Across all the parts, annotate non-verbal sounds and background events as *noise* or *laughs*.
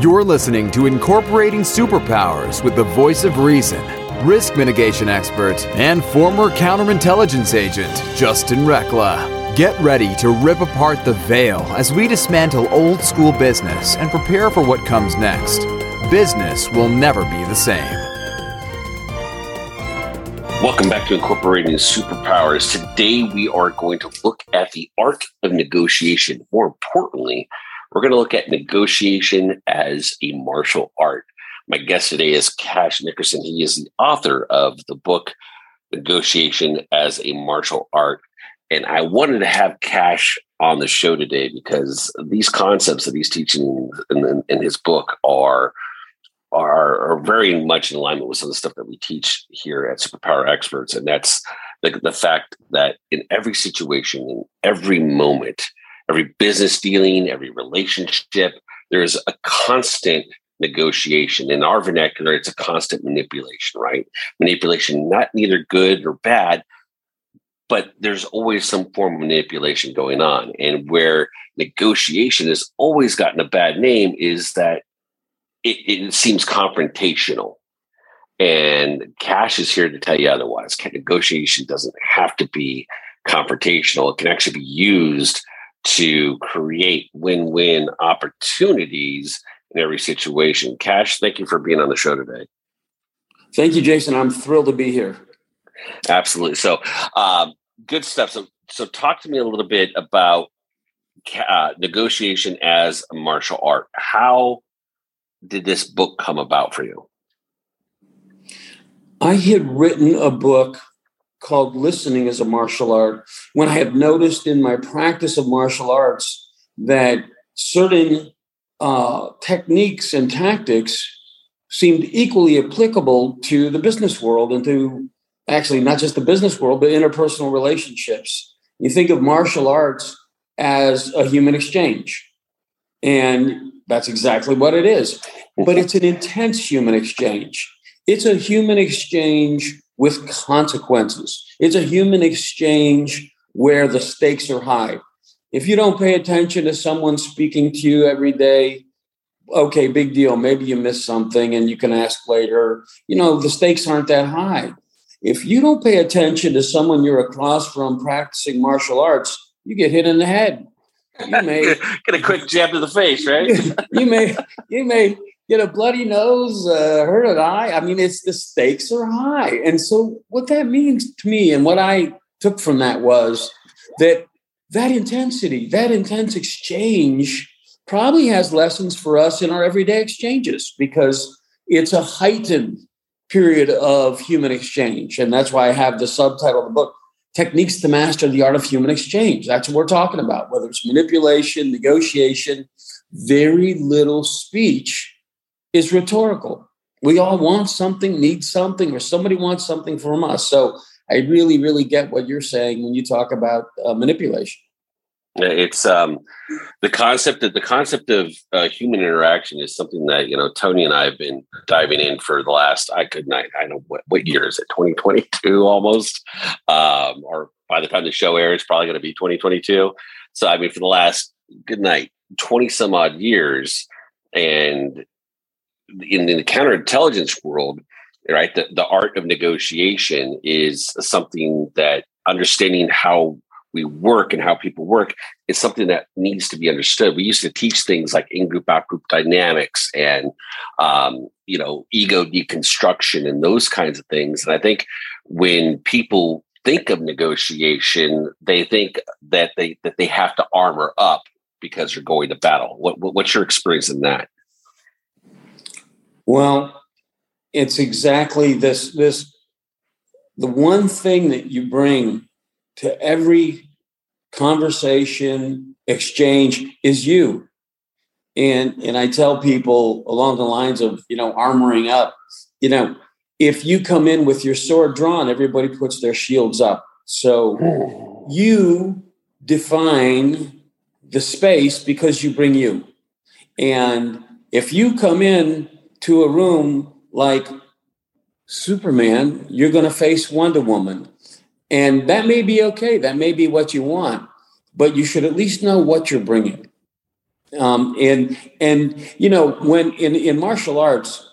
You're listening to Incorporating Superpowers with the voice of reason, risk mitigation expert, and former counterintelligence agent, Justin Rekla. Get ready to rip apart the veil as we dismantle old school business and prepare for what comes next. Business will never be the same. Welcome back to Incorporating Superpowers. Today we are going to look at the art of negotiation. More importantly, we're going to look at negotiation as a martial art. My guest today is Cash Nickerson. He is the author of the book Negotiation as a Martial Art. And I wanted to have Cash on the show today because these concepts that he's teaching in, in his book are are, are very much in alignment with some of the stuff that we teach here at Superpower Experts. And that's the, the fact that in every situation, in every moment, every business dealing, every relationship, there's a constant negotiation. In our vernacular, it's a constant manipulation, right? Manipulation, not neither good or bad, but there's always some form of manipulation going on. And where negotiation has always gotten a bad name is that it, it seems confrontational. And Cash is here to tell you otherwise. Negotiation doesn't have to be confrontational. It can actually be used to create win-win opportunities in every situation. Cash, thank you for being on the show today. Thank you, Jason. I'm thrilled to be here. Absolutely. So, um, good stuff. So, so talk to me a little bit about uh, negotiation as a martial art. How did this book come about for you? I had written a book called Listening as a Martial Art when I had noticed in my practice of martial arts that certain uh, techniques and tactics seemed equally applicable to the business world and to actually not just the business world, but interpersonal relationships. You think of martial arts as a human exchange. And that's exactly what it is. But it's an intense human exchange. It's a human exchange with consequences. It's a human exchange where the stakes are high. If you don't pay attention to someone speaking to you every day, okay, big deal. Maybe you missed something and you can ask later. You know, the stakes aren't that high. If you don't pay attention to someone you're across from practicing martial arts, you get hit in the head you may *laughs* get a quick jab to the face, right? *laughs* you may you may get a bloody nose, uh, hurt an eye. I mean, it's the stakes are high, and so what that means to me, and what I took from that was that that intensity, that intense exchange, probably has lessons for us in our everyday exchanges because it's a heightened period of human exchange, and that's why I have the subtitle of the book techniques to master the art of human exchange. That's what we're talking about, whether it's manipulation, negotiation, very little speech is rhetorical. We all want something, need something, or somebody wants something from us. So I really, really get what you're saying when you talk about uh, manipulation. It's um, the concept of the concept of uh, human interaction is something that you know Tony and I have been diving in for the last I could not I know what what year is it 2022 almost um, or by the time the show airs probably going to be 2022 so I mean for the last good night 20 some odd years and in, in the counterintelligence world right the, the art of negotiation is something that understanding how we work and how people work is something that needs to be understood. We used to teach things like in-group, out-group dynamics and um, you know ego deconstruction and those kinds of things. And I think when people think of negotiation, they think that they that they have to armor up because you're going to battle. What, what what's your experience in that? Well, it's exactly this this the one thing that you bring to every conversation, exchange is you. And and I tell people along the lines of, you know, armoring up, you know, if you come in with your sword drawn, everybody puts their shields up. So you define the space because you bring you. And if you come in to a room like Superman, you're going to face Wonder Woman. And that may be okay. That may be what you want, but you should at least know what you're bringing. Um, and and you know when in in martial arts,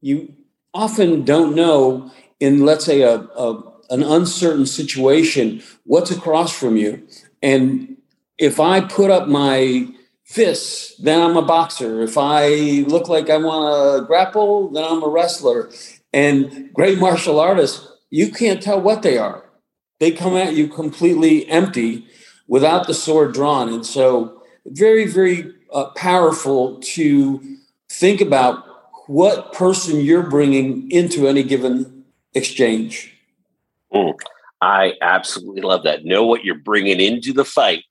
you often don't know in let's say a, a an uncertain situation what's across from you, and if I put up my fists, then I'm a boxer. If I look like I want to grapple, then I'm a wrestler. And great martial artists, you can't tell what they are. They come at you completely empty without the sword drawn. And so, very, very uh, powerful to think about what person you're bringing into any given exchange. Mm. I absolutely love that. Know what you're bringing into the fight,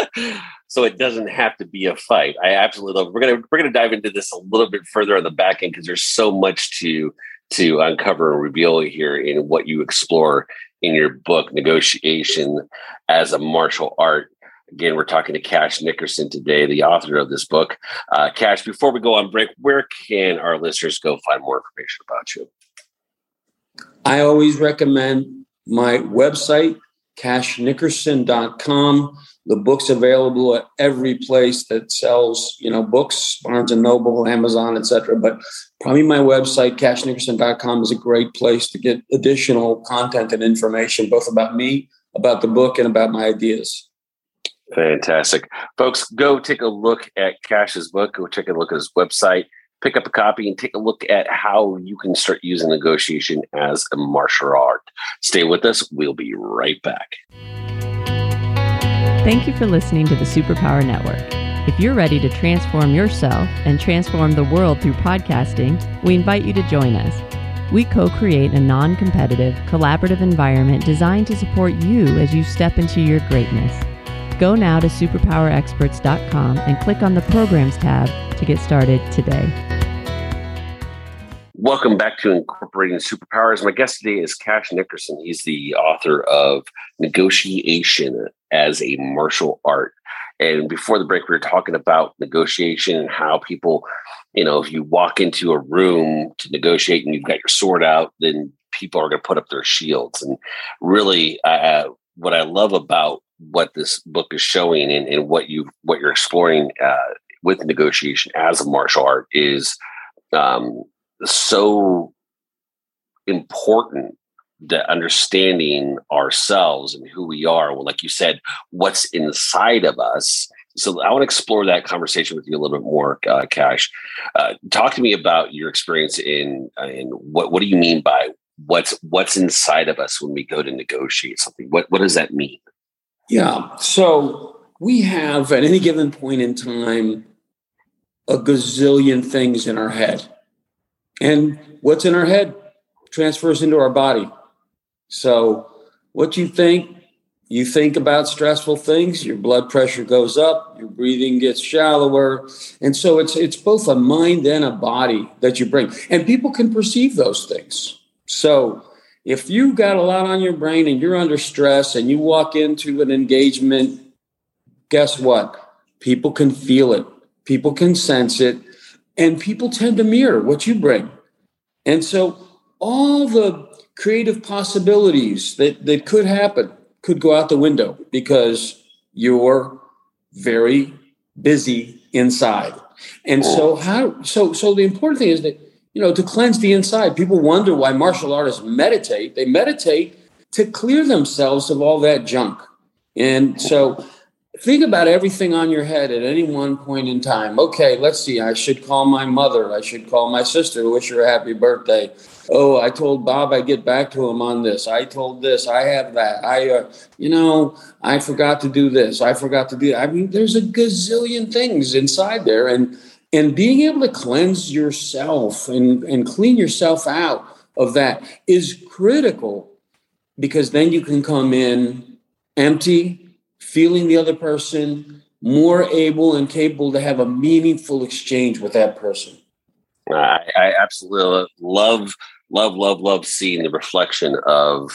*laughs* so it doesn't have to be a fight. I absolutely love. It. We're gonna we're gonna dive into this a little bit further on the back end because there's so much to to uncover and reveal here in what you explore in your book, Negotiation as a Martial Art. Again, we're talking to Cash Nickerson today, the author of this book. Uh, Cash, before we go on break, where can our listeners go find more information about you? I always recommend my website, cashnickerson.com. The book's available at every place that sells, you know, books, Barnes and Noble, Amazon, etc. But probably my website, cashnickerson.com, is a great place to get additional content and information, both about me, about the book, and about my ideas. Fantastic. Folks, go take a look at Cash's book. Go take a look at his website pick up a copy and take a look at how you can start using negotiation as a martial art. Stay with us. We'll be right back. Thank you for listening to the Superpower Network. If you're ready to transform yourself and transform the world through podcasting, we invite you to join us. We co create a non competitive, collaborative environment designed to support you as you step into your greatness. Go now to superpowerexperts.com and click on the Programs tab to get started today. Welcome back to Incorporating Superpowers. My guest today is Cash Nickerson. He's the author of Negotiation as a Martial Art. And before the break, we were talking about negotiation and how people, you know, if you walk into a room to negotiate and you've got your sword out, then people are going to put up their shields. And really, uh, what I love about what this book is showing and, and what you what you're exploring uh, with negotiation as a martial art is um, so important that understanding ourselves and who we are. Well like you said what's inside of us. So i want to explore that conversation with you a little bit more uh, cash. Uh, talk to me about your experience in uh, in what what do you mean by what's what's inside of us when we go to negotiate something? What what does that mean? Yeah so we have at any given point in time a gazillion things in our head. And what's in our head transfers into our body. So, what you think, you think about stressful things, your blood pressure goes up, your breathing gets shallower. And so it's it's both a mind and a body that you bring. And people can perceive those things. So, if you've got a lot on your brain and you're under stress and you walk into an engagement, guess what? People can feel it people can sense it, and people tend to mirror what you bring. And so all the creative possibilities that, that could happen could go out the window because you're very busy inside. And so oh. how so so the important thing is that you know to cleanse the inside. People wonder why martial artists meditate. They meditate to clear themselves of all that junk. And so think about everything on your head at any one point in time. Okay, let's see. I should call my mother. I should call my sister, wish her a happy birthday. Oh, I told Bob I'd get back to him on this. I told this. I have that. I, uh, you know, I forgot to do this. I forgot to do. That. I mean, there's a gazillion things inside there, and and being able to cleanse yourself and and clean yourself out of that is critical because then you can come in empty feeling the other person, more able and capable to have a meaningful exchange with that person. I, I absolutely love, love, love, love seeing the reflection of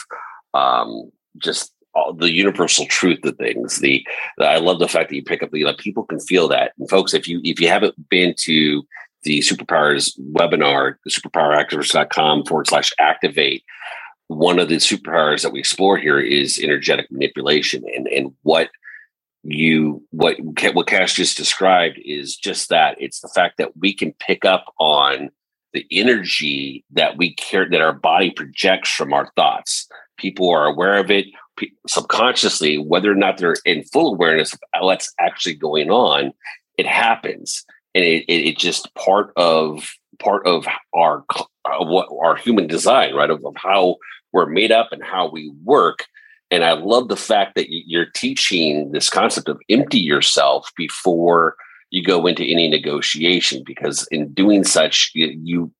um, just all the universal truth of things. The, the, I love the fact that you pick up the like people can feel that. And folks, if you if you haven't been to the superpowers webinar, the superpoweractivists.com forward slash activate, one of the superpowers that we explore here is energetic manipulation and, and what you what what Cash just described is just that. It's the fact that we can pick up on the energy that we care that our body projects from our thoughts. People are aware of it subconsciously, whether or not they're in full awareness of what's actually going on. It happens, and it, it, it just part of part of our uh, what our human design, right? Of, of how we're made up and how we work. And I love the fact that you're teaching this concept of empty yourself before you go into any negotiation, because in doing such, you,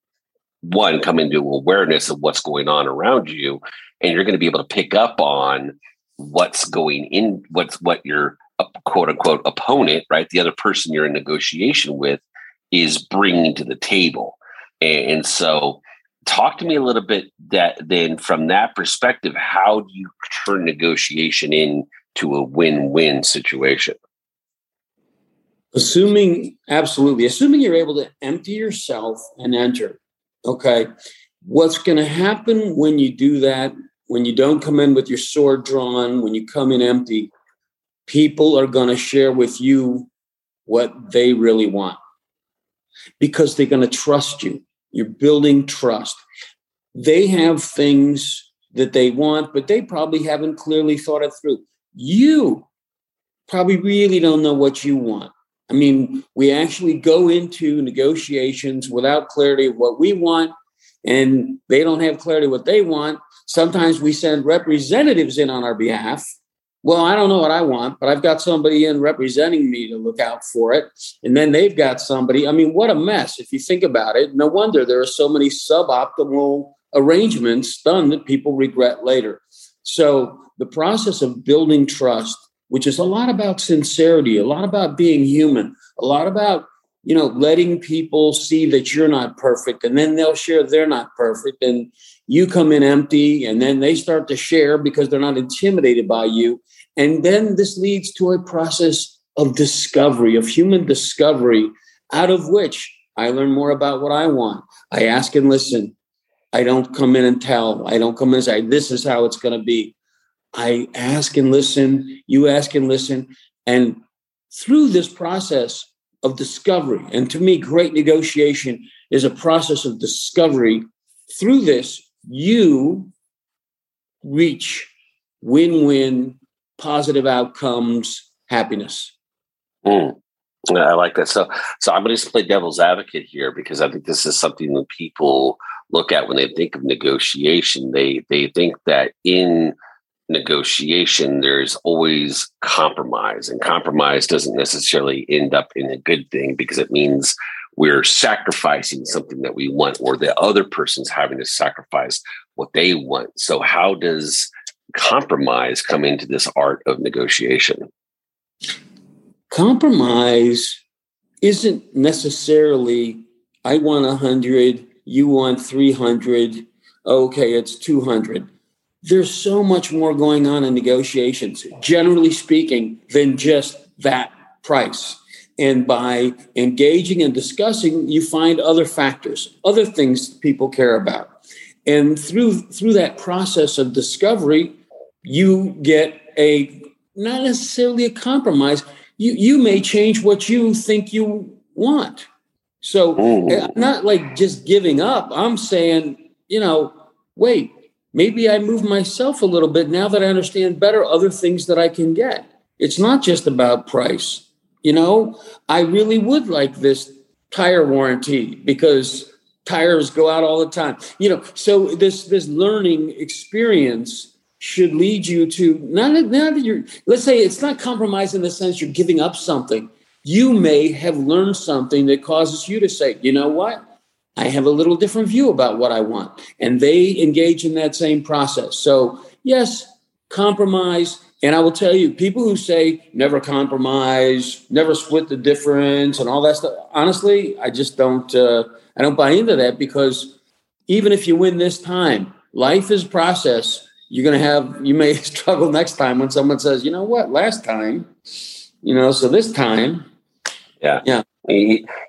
one come into awareness of what's going on around you, and you're going to be able to pick up on what's going in, what's what your quote unquote opponent, right, the other person you're in negotiation with, is bringing to the table. And so, talk to me a little bit that then from that perspective, how do you turn negotiation into a win-win situation? Assuming absolutely, assuming you're able to empty yourself and enter. Okay. What's going to happen when you do that, when you don't come in with your sword drawn, when you come in empty, people are going to share with you what they really want because they're going to trust you. You're building trust. They have things that they want, but they probably haven't clearly thought it through. You probably really don't know what you want. I mean, we actually go into negotiations without clarity of what we want, and they don't have clarity what they want. Sometimes we send representatives in on our behalf well, I don't know what I want, but I've got somebody in representing me to look out for it. And then they've got somebody. I mean, what a mess if you think about it. No wonder there are so many suboptimal arrangements done that people regret later. So, the process of building trust, which is a lot about sincerity, a lot about being human, a lot about you know letting people see that you're not perfect and then they'll share they're not perfect and you come in empty and then they start to share because they're not intimidated by you and then this leads to a process of discovery of human discovery out of which i learn more about what i want. I ask and listen. I don't come in and tell. I don't come in and say this is how it's going to be. I ask and listen. You ask and listen. And through this process of discovery. And to me, great negotiation is a process of discovery. Through this, you reach win win, positive outcomes, happiness. Mm. I like that. So, so I'm going to play devil's advocate here because I think this is something that people look at when they think of negotiation. They they think that in negotiation, there's always compromise, and compromise doesn't necessarily end up in a good thing because it means we're sacrificing something that we want, or the other person's having to sacrifice what they want. So, how does compromise come into this art of negotiation? Compromise isn't necessarily, I want 100, you want 300, okay, it's 200 there's so much more going on in negotiations, generally speaking, than just that price. And by engaging and discussing, you find other factors, other things people care about. And through through that process of discovery, you get a not necessarily a compromise. You you may change what you think you want. So I'm not like just giving up. I'm saying, you know, wait, maybe I move myself a little bit now that I understand better other things that I can get. It's not just about price. You know, I really would like this tire warranty because tires go out all the time. You know, so this this learning experience should lead you to not, not that you're let's say it's not compromise in the sense you're giving up something. You may have learned something that causes you to say, you know what? I have a little different view about what I want. And they engage in that same process. So, yes, compromise. And I will tell you, people who say never compromise, never split the difference, and all that stuff. Honestly, I just don't. Uh, I don't buy into that because even if you win this time, life is process. You're going to have. You may *laughs* struggle next time when someone says, "You know what? Last time, you know, so this time." Yeah. Yeah.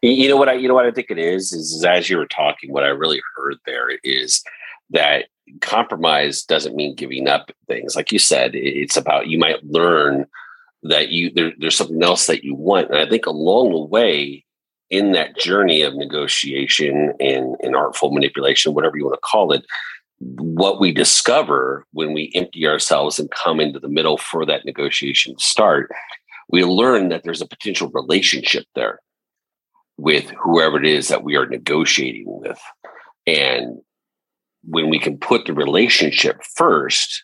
You, know what I you know what I think it is, is is as you were talking, what I really heard there is that compromise doesn't mean giving up things. Like you said, it's about you might learn that you there, there's something else that you want. And I think along the way, in that journey of negotiation and, and artful manipulation, whatever you want to call it, what we discover when we empty ourselves and come into the middle for that negotiation to start, we learn that there's a potential relationship there with whoever it is that we are negotiating with. And when we can put the relationship first,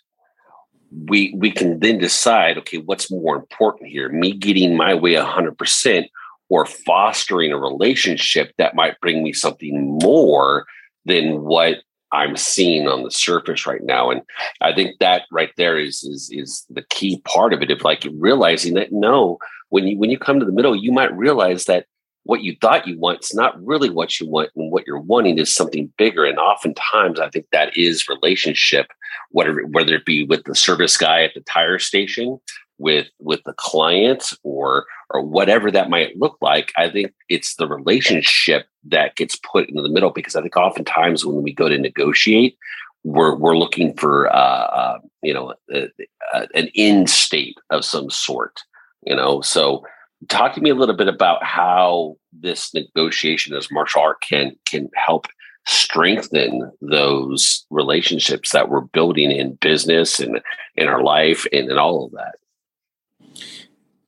we we can then decide, okay, what's more important here? Me getting my way 100% or fostering a relationship that might bring me something more than what I'm seeing on the surface right now. And I think that right there is is is the key part of it. If like realizing that no, when you when you come to the middle, you might realize that what you thought you want is not really what you want, and what you're wanting is something bigger. And oftentimes, I think that is relationship, whether whether it be with the service guy at the tire station with with the client or or whatever that might look like i think it's the relationship that gets put into the middle because i think oftentimes when we go to negotiate we're we're looking for uh, uh you know uh, uh, an end state of some sort you know so talk to me a little bit about how this negotiation as martial art can can help strengthen those relationships that we're building in business and in our life and, all of that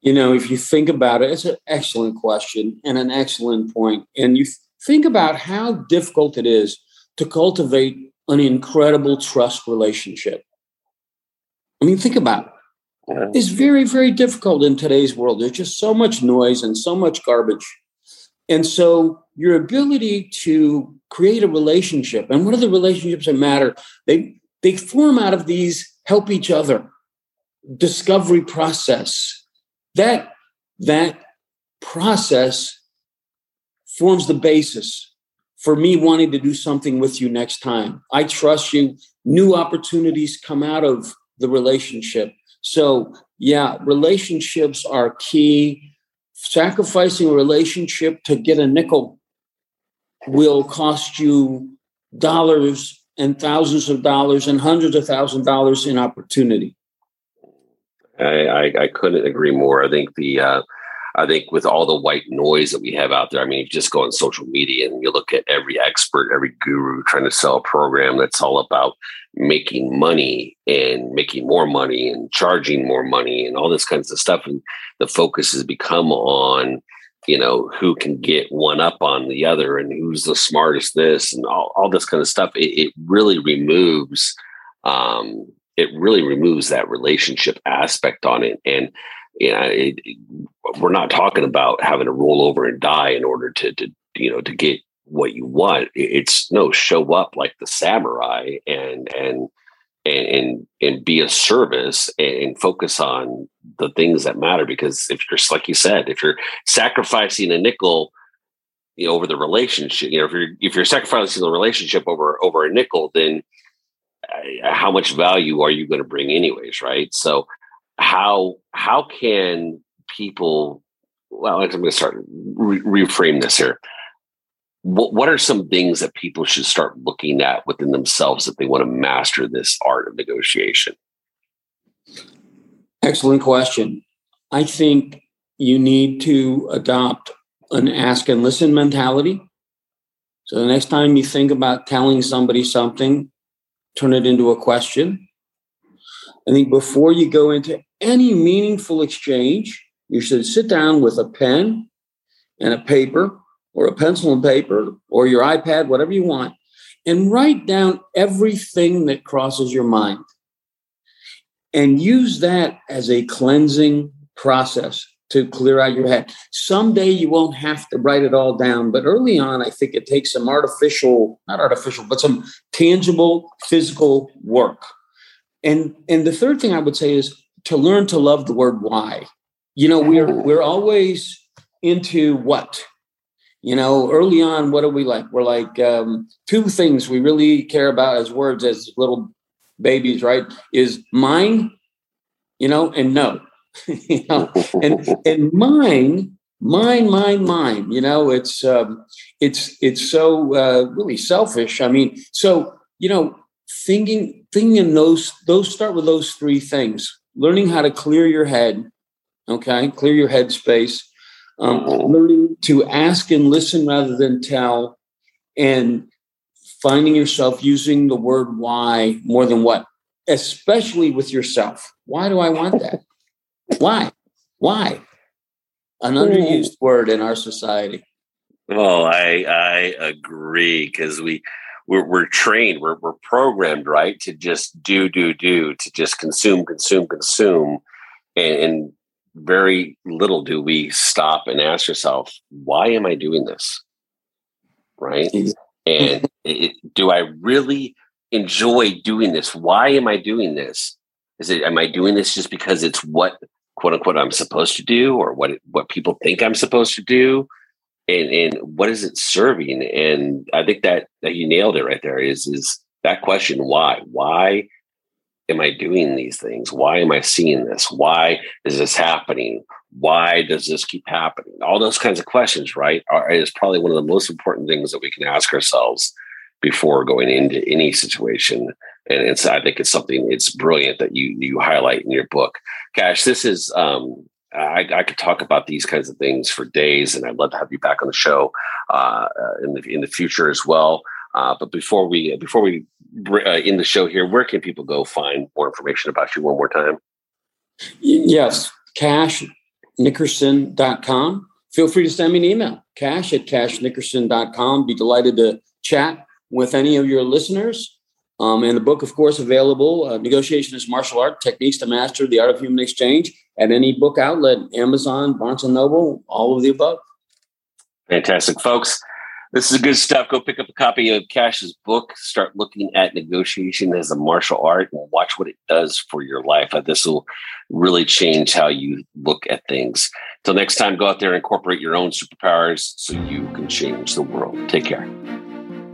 you know, if you think about it, it's an excellent question and an excellent point. And you think about how difficult it is to cultivate an incredible trust relationship. I mean, think about it. It's very, very difficult in today's world. There's just so much noise and so much garbage. And so your ability to create a relationship, and what are the relationships that matter? They they form out of these help each other discovery process that that process forms the basis for me wanting to do something with you next time. I trust you. New opportunities come out of the relationship. So, yeah, relationships are key. Sacrificing a relationship to get a nickel will cost you dollars and thousands of dollars and hundreds of thousands of dollars in opportunity. I, I, I couldn't agree more. I think the uh, I think with all the white noise that we have out there, I mean, you just go on social media and you look at every expert, every guru trying to sell a program that's all about making money and making more money and charging more money and all this kinds of stuff. And the focus has become on, you know, who can get one up on the other and who's the smartest this and all, all this kind of stuff. It, it really removes um, it really removes that relationship aspect on it. And you know, it, we're not talking about having to roll over and die in order to, to you know to get what you want. It's no show up like the samurai and and and and, and be a service and focus on the things that matter. Because if you're like you said, if you're sacrificing a nickel you know, over the relationship, you know, if you're if you're sacrificing the relationship over over a nickel, then uh, how much value are you going to bring anyways right so how how can people well i'm going to start re- reframe this here. What, what are some things that people should start looking at within themselves if they want to master this art of negotiation? Excellent question. I think you need to adopt an ask and listen mentality. So the next time you think about telling somebody something turn it into a question. I think before you go into any meaningful exchange, you should sit down with a pen and a paper or a pencil and paper or your iPad, whatever you want, and write down everything that crosses your mind and use that as a cleansing process to clear out your head. Someday you won't have to write it all down, but early on, I think it takes some artificial, not artificial, but some tangible physical work. And and the third thing I would say is to learn to love the word why. You know, we're we're always into what. You know, early on, what are we like? We're like um, two things we really care about as words as little babies, right? Is mine, you know, and no *laughs* you know, and and mine, mine, mine, mine. You know, it's um, it's it's so uh, really selfish. I mean, so you know, thinking thinking in those those start with those three things: learning how to clear your head, Okay, clear your headspace. Um, mm-hmm. learning to ask and listen rather than tell, and finding yourself using the word why more than what, especially with yourself. Why do I want that? why? Why? An underused word in our society. Oh, I I agree because we we're, we're trained, we're, we're programmed, right, to just do, do, do, to just consume, consume, consume, and, and very little do we stop and ask ourselves, why am I doing this? Right? And it, do I really enjoy doing this? Why am I doing this? Is it am I doing this just because it's what quote unquote I'm supposed to do or what what people think I'm supposed to do? And and what is it serving? And I think that that you nailed it right there is is that question why? Why am I doing these things? Why am I seeing this? Why is this happening? Why does this keep happening? All those kinds of questions, right, are, is probably one of the most important things that we can ask ourselves before going into any situation. And it's, I think it's something, it's brilliant that you, you highlight in your book. Cash, this is, um, I, I, could talk about these kinds of things for days, and I'd love to have you back on the show uh, in the in the future as well. Uh, but before we before we uh, in the show here, where can people go find more information about you one more time? Yes, cashnickerson.com. Feel free to send me an email, cash at cashnickerson.com. Be delighted to chat with any of your listeners. Um, and the book, of course, available uh, Negotiation is Martial Art Techniques to Master the Art of Human Exchange at any book outlet, Amazon, Barnes and Noble, all of the above. Fantastic, folks. This is good stuff. Go pick up a copy of Cash's book. Start looking at negotiation as a martial art and watch what it does for your life. Uh, this will really change how you look at things. Till next time, go out there and incorporate your own superpowers so you can change the world. Take care.